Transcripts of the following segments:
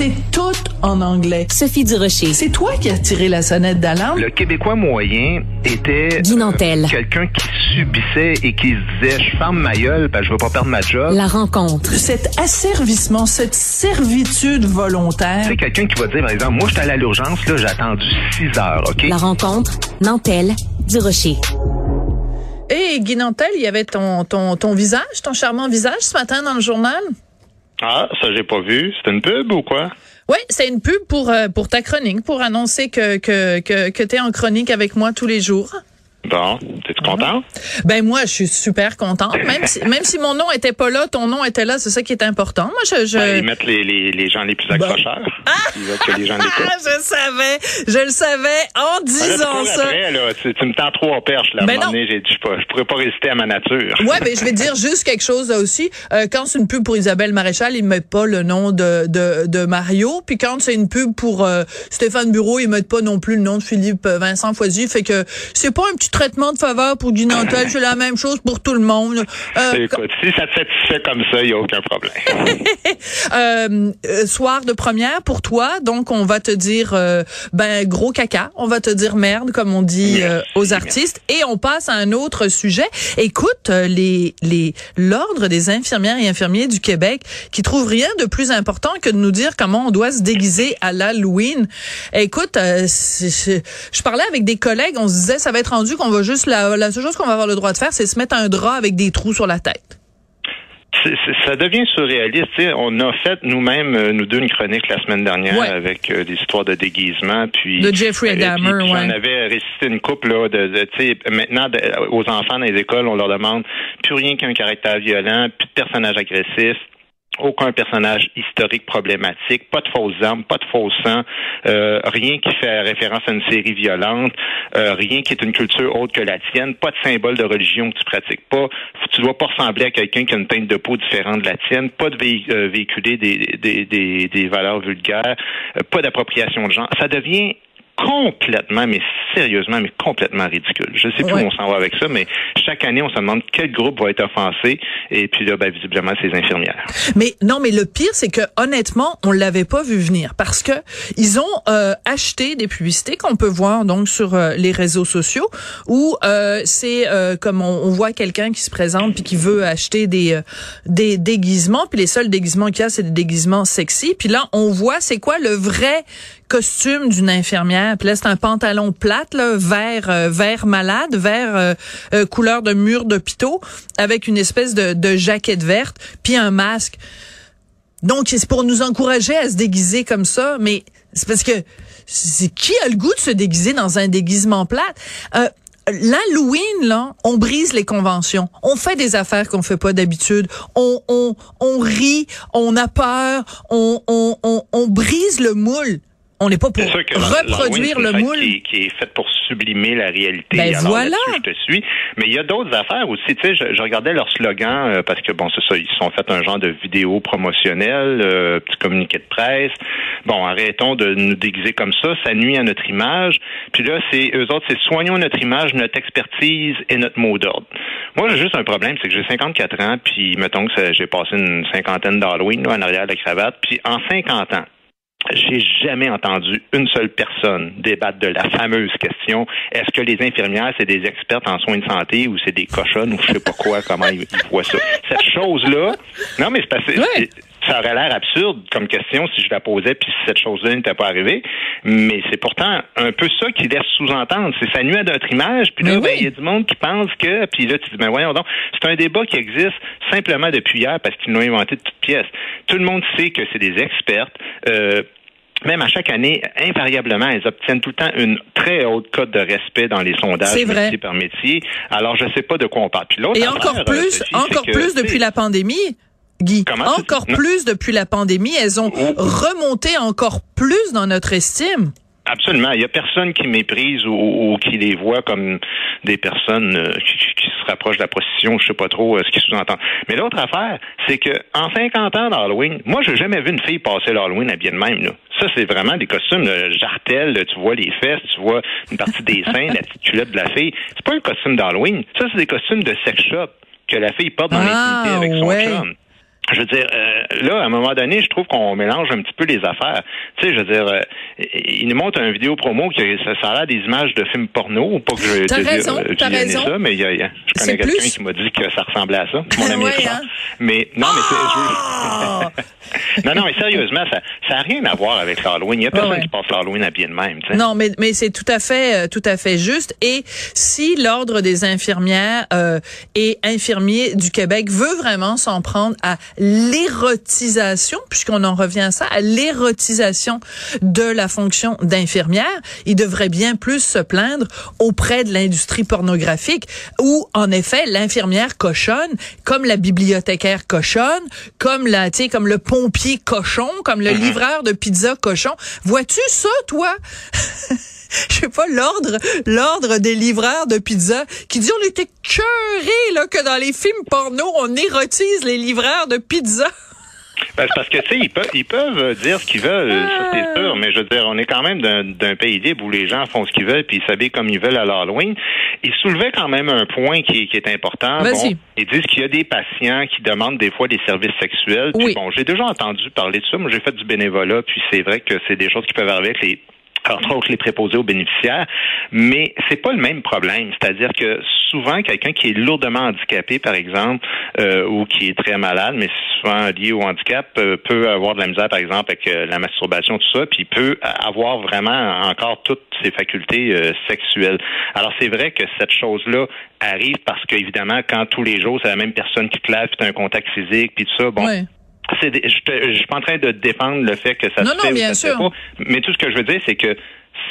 C'est tout en anglais. Sophie Durocher. C'est toi qui as tiré la sonnette d'alarme? Le Québécois moyen était Guy Nantel. euh, quelqu'un qui subissait et qui se disait je ferme ma gueule parce que je veux pas perdre ma job. La rencontre. Cet asservissement, cette servitude volontaire. C'est quelqu'un qui va dire par exemple moi je suis allé à l'urgence là j'ai attendu 6 heures ok? La rencontre. Nantel. Durocher. Et Guy Nantel, il y avait ton, ton, ton visage, ton charmant visage ce matin dans le journal? Ah, ça j'ai pas vu. C'est une pub ou quoi? Oui, c'est une pub pour, euh, pour ta chronique, pour annoncer que, que, que, que tu es en chronique avec moi tous les jours. Bon, t'es-tu content? Ben moi, je suis super contente. Même si, même si mon nom était pas là, ton nom était là, c'est ça qui est important. Moi, je... je... Ben, ils mettent les, les, les gens les plus accrocheurs. Ils veulent que les gens l'écoutent. Ah, je savais, je le savais en Ah, là, tu disant ça. après, là, tu, tu me tends trois perches. Là, à un Ben moment non. donné, j'ai dit, je, je pourrais pas résister à ma nature. Ouais, ben je vais dire juste quelque chose là aussi. Euh, quand c'est une pub pour Isabelle Maréchal, ils mettent pas le nom de, de, de Mario. Puis quand c'est une pub pour euh, Stéphane Bureau, ils mettent pas non plus le nom de Philippe euh, Vincent Foisy. Fait que c'est pas un petit traitement de faveur pour Guy Nantel, c'est la même chose pour tout le monde. Euh, Écoute, si ça te satisfait comme ça, il n'y a aucun problème. euh, euh, soir de première pour toi, donc on va te dire euh, ben gros caca, on va te dire merde comme on dit euh, aux artistes et on passe à un autre sujet. Écoute les les l'ordre des infirmières et infirmiers du Québec qui trouvent rien de plus important que de nous dire comment on doit se déguiser à l'Halloween. Écoute, je parlais avec des collègues, on se disait ça va être rendu qu'on va juste la la seule chose qu'on va avoir le droit de faire, c'est se mettre un drap avec des trous sur la tête. Ça devient surréaliste. On a fait nous-mêmes, euh, nous deux, une chronique la semaine dernière Ouais. avec euh, des histoires de déguisement. Puis, De Jeffrey Dahmer, ouais. J'en avais récité une couple là, de, maintenant de- aux enfants dans les écoles, on leur demande plus rien qu'un caractère violent, plus de personnages agressifs. Aucun personnage historique problématique, pas de fausses armes, pas de faux sang, euh, rien qui fait référence à une série violente, euh, rien qui est une culture autre que la tienne, pas de symbole de religion que tu pratiques pas, tu dois pas ressembler à quelqu'un qui a une teinte de peau différente de la tienne, pas de euh, véhiculer des, des, des, des valeurs vulgaires, euh, pas d'appropriation de genre. Ça devient complètement, mais sérieusement, mais complètement ridicule. Je sais plus Ouais. où on s'en va avec ça, mais chaque année, on se demande quel groupe va être offensé, et puis là, ben, visiblement, c'est les infirmières. Mais non, mais le pire, c'est que honnêtement, on l'avait pas vu venir parce que ils ont euh, acheté des publicités qu'on peut voir donc sur euh, les réseaux sociaux où euh, c'est euh, comme on, on voit quelqu'un qui se présente puis qui veut acheter des euh, des déguisements puis les seuls déguisements qu'il y a c'est des déguisements sexy puis là on voit c'est quoi le vrai costume d'une infirmière puis là c'est un pantalon plate là vert euh, vert malade vert euh, euh, couleur de mur d'hôpitaux avec une espèce de, de jaquette verte puis un masque donc, c'est pour nous encourager à se déguiser comme ça, mais c'est parce que c'est qui a le goût de se déguiser dans un déguisement plate? Euh, L'Halloween, là, on brise les conventions. On fait des affaires qu'on fait pas d'habitude. On, on, on rit, on a peur, on, on, on, on brise le moule. On n'est pas pour reproduire le moule. Qui, qui est faite pour sublimer la réalité. Ben Alors, voilà. Je te suis. Mais il y a d'autres affaires aussi. Tu sais, je, je regardais leur slogan euh, parce que bon, c'est ça, ils se sont fait un genre de vidéo promotionnelle, euh, petit communiqué de presse. Bon, arrêtons de nous déguiser comme ça. Ça nuit à notre image. Puis là, c'est eux autres, c'est soignons notre image, notre expertise et notre mot d'ordre. Moi, j'ai juste un problème, c'est que j'ai 54 ans, puis mettons que j'ai passé une cinquantaine d'Halloween en arrière de la cravate, puis en 50 ans. J'ai jamais entendu une seule personne débattre de la fameuse question est-ce que les infirmières c'est des expertes en soins de santé ou c'est des cochonnes ou je sais pas quoi comment ils, ils voient ça? Cette chose là, non mais c'est parce que Ouais. Ça aurait l'air absurde comme question si je la posais puis si cette chose-là n'était pas arrivée, mais c'est pourtant un peu ça qui laisse sous-entendre. C'est ça nuit à notre image, puis là, ben, oui. il y a du monde qui pense que, puis là, tu dis, ben voyons donc, c'est un débat qui existe simplement depuis hier parce qu'ils l'ont inventé de toutes pièces. Tout le monde sait que c'est des expertes. Euh, même à chaque année, invariablement, elles obtiennent tout le temps une très haute cote de respect dans les sondages vrai. métier par métier. Alors, je sais pas de quoi on parle. Puis Et encore euh, plus, encore que, plus depuis la pandémie. Guy, Comment encore plus depuis la pandémie, elles ont Oh, remonté encore plus dans notre estime. Absolument. Il n'y a personne qui méprise ou, ou qui les voit comme des personnes euh, qui, qui se rapprochent de la prostitution, je sais pas trop euh, ce qui sous-entend. Mais l'autre affaire, c'est que en 50 ans d'Halloween, moi, j'ai jamais vu une fille passer l'Halloween habillée de même. Là. Ça, c'est vraiment des costumes de jartel. là. Tu vois les fesses, tu vois une partie des seins, la petite culotte de la fille. C'est pas un costume d'Halloween. Ça, c'est des costumes de sex shop que la fille porte dans Ah, l'intimité avec son ouais. chum. Je veux dire, euh, là, à un moment donné, je trouve qu'on mélange un petit peu les affaires. Tu sais, je veux dire, euh, il nous montre un vidéo promo qui ça, ça a l'air des images de films porno. Pas que je T'as raison, euh, t'as visionné raison. ça, mais il y a, y a- je connais quelqu'un plus- qui m'a dit que ça ressemblait à ça. Mon ami Ouais, hein? Mais non, mais c'est, je- non, non, mais sérieusement, ça, ça a rien à voir avec l'Halloween. Il y a personne ouais. qui passe l'Halloween habillé de même. tu sais. Non, mais mais c'est tout à fait euh, tout à fait juste. Et si l'ordre des infirmières euh, et infirmiers du Québec veut vraiment s'en prendre à l'érotisation, puisqu'on en revient à ça, à l'érotisation de la fonction d'infirmière, il devrait bien plus se plaindre auprès de l'industrie pornographique, où en effet l'infirmière cochonne, comme la bibliothécaire cochonne, comme la, tu sais, comme le pompier cochon, comme le livreur de pizza cochon. Vois-tu ça, toi? je sais pas, l'ordre, l'ordre des livreurs de pizza qui dit on était là, que dans les films porno, on érotise les livreurs de pizza. Ben, parce que, tu sais, ils peuvent, ils peuvent dire ce qu'ils veulent, ça c'est sûr, mais je veux dire, on est quand même d'un pays libre où les gens font ce qu'ils veulent puis ils s'habillent comme ils veulent à l'Halloween. Ils soulevaient quand même un point qui, est- qui est important. Bon, ils disent qu'il y a des patients qui demandent des fois des services sexuels. Puis Oui. bon, j'ai déjà entendu parler de ça. Moi, j'ai fait du bénévolat, puis c'est vrai que c'est des choses qui peuvent arriver avec les entre autres les préposés aux bénéficiaires, mais c'est pas le même problème. C'est-à-dire que souvent quelqu'un qui est lourdement handicapé, par exemple, euh, ou qui est très malade, mais souvent lié au handicap, euh, peut avoir de la misère, par exemple, avec euh, la masturbation, tout ça, puis peut avoir vraiment encore toutes ses facultés euh, sexuelles. Alors c'est vrai que cette chose-là arrive parce qu'évidemment, quand tous les jours c'est la même personne qui te lave, puis tu un contact physique, puis tout ça, bon. Je, je suis pas en train de défendre le fait que ça Non, se non, fait ou bien ça se fait sûr. pas. Mais tout ce que je veux dire, c'est que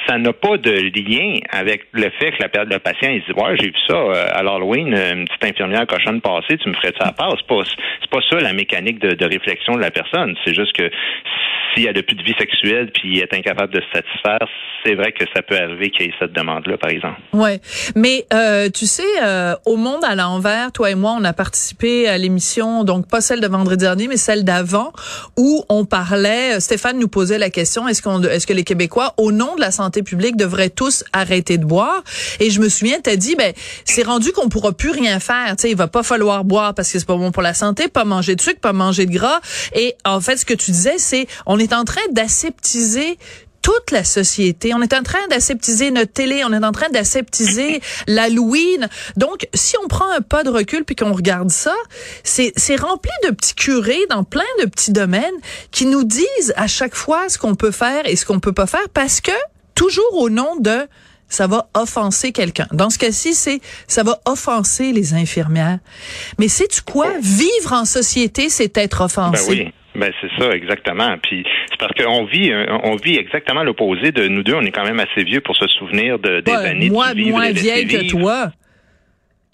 ça n'a pas de lien avec le fait que la, le patient il dit ouais j'ai vu ça euh, à l'Halloween euh, une petite infirmière cochonne passée tu me ferais ça à part. C'est pas c'est pas ça la mécanique de, réflexion de la personne. C'est juste que s'il a plus de vie sexuelle puis est incapable de se satisfaire c'est vrai que ça peut arriver qu'il y ait cette demande là par exemple. Ouais, mais euh, tu sais, euh, au Monde à l'envers, toi et moi, on a participé à l'émission, donc pas celle de vendredi dernier, mais celle d'avant, où on parlait. euh, Stéphane nous posait la question est-ce qu'on, est-ce que les Québécois, au nom de la santé publique, devraient tous arrêter de boire Et je me souviens, t'as dit, ben c'est rendu qu'on pourra plus rien faire. Tu sais, il va pas falloir boire parce que c'est pas bon pour la santé, pas manger de sucre, pas manger de gras. Et en fait, ce que tu disais, c'est on est en train d'aseptiser toute la société. On est en train d'aseptiser notre télé, on est en train d'aseptiser l'Halloween. Donc, si on prend un pas de recul puis qu'on regarde ça, c'est c'est rempli de petits curés dans plein de petits domaines qui nous disent à chaque fois ce qu'on peut faire et ce qu'on peut pas faire parce que toujours au nom de ça va offenser quelqu'un. Dans ce cas-ci, c'est ça va offenser les infirmières. Mais sais-tu quoi? Vivre en société, c'est être Ben offensé. oui. Ben c'est ça exactement. Puis c'est parce qu'on vit on vit exactement l'opposé de nous deux. On est quand même assez vieux pour se souvenir de, des années moi du vivre moins vieille que toi.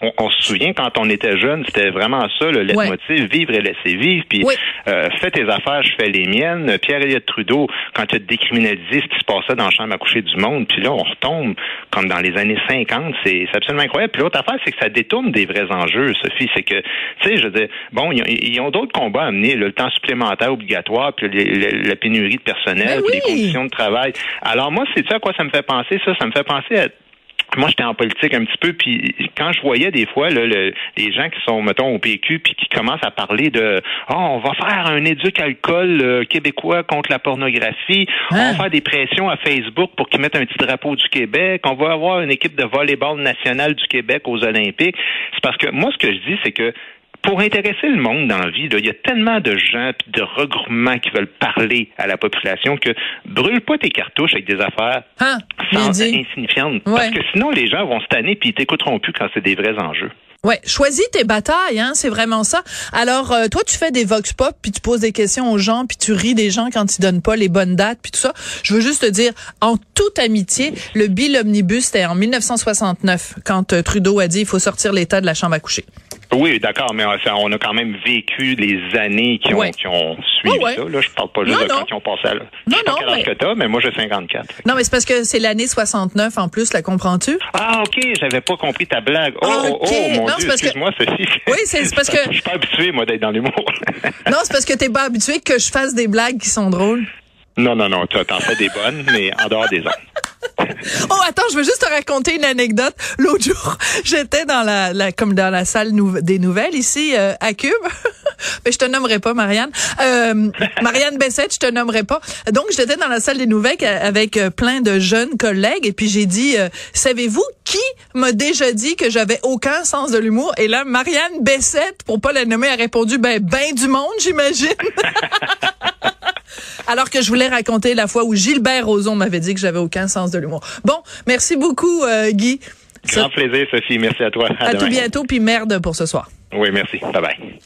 On, on se souvient quand on était jeune, c'était vraiment ça le leitmotiv, vivre et laisser vivre. Puis Oui. euh, fais tes affaires, je fais les miennes. Pierre Elliott Trudeau, quand il a décriminalisé ce qui se passait dans la chambre à coucher du monde, puis là on retombe comme dans les années 50, c'est absolument incroyable. Puis l'autre affaire, c'est que ça détourne des vrais enjeux, Sophie. C'est que, tu sais, je veux dire, bon, ils ont, d'autres combats à mener, là, le temps supplémentaire obligatoire, puis la pénurie de personnel, Ben puis les conditions de travail. Alors moi, c'est ça à quoi ça me fait penser, ça? Ça me fait penser à moi, j'étais en politique un petit peu, puis quand je voyais des fois là, le- les gens qui sont, mettons, au PQ, puis qui commencent à parler de « Oh, on va faire un éduc alcool euh, québécois contre la pornographie, on Hein? va faire des pressions à Facebook pour qu'ils mettent un petit drapeau du Québec, on va avoir une équipe de volleyball nationale du Québec aux Olympiques. » C'est parce que moi, ce que je dis, c'est que pour intéresser le monde dans la vie, là, il y a tellement de gens puis de regroupements qui veulent parler à la population que brûle pas tes cartouches avec des affaires Hein? Bien sans- insignifiantes. Ouais. Parce que sinon, les gens vont se tanner puis ils t'écouteront plus quand c'est des vrais enjeux. Ouais, choisis tes batailles, hein, c'est vraiment ça. Alors, euh, toi, tu fais des vox pop, puis tu poses des questions aux gens, puis tu ris des gens quand ils donnent pas les bonnes dates, puis tout ça. Je veux juste te dire, en toute amitié, le bill omnibus, c'était en 1969, quand euh, Trudeau a dit il faut sortir l'État de la chambre à coucher. Oui, d'accord, mais euh, on a quand même vécu les années qui ont, qui ont suivi ça. Là, je parle pas juste Non, de non. quand ils ont passé à là. Non, pas non, mais- que t'as, mais moi j'ai 54. Non, mais c'est parce que c'est l'année 69 en plus, la comprends-tu? Ah, ok, j'avais pas compris ta blague. Oh, oh, Ok. oh, mon Non, Dieu, que- excuse-moi, Sophie. Oui, c'est- parce que- Je suis pas habitué, moi, d'être dans l'humour. Non, c'est parce que t'es pas habitué que je fasse des blagues qui sont drôles. non, non, non, t'en fais des bonnes, mais en dehors des autres. Oh, attends, je veux juste te raconter une anecdote. L'autre jour, j'étais dans la, comme dans la salle des nouvelles ici euh, à Cube. Mais je te nommerai pas, Marianne. Euh, Marianne Bessette, je te nommerai pas. Donc, j'étais dans la salle des nouvelles avec euh, plein de jeunes collègues et puis j'ai dit, savez-vous qui m'a déjà dit que j'avais aucun sens de l'humour? Et là, Marianne Bessette, pour pas la nommer, a répondu, ben, ben du monde, j'imagine. Alors que je voulais raconter la fois où Gilbert Rozon m'avait dit que j'avais aucun sens de l'humour. Bon, merci beaucoup, euh, Guy. Grand plaisir, Sophie. Merci à toi. À, à tout bientôt, puis merde pour ce soir. Oui, merci. Bye bye.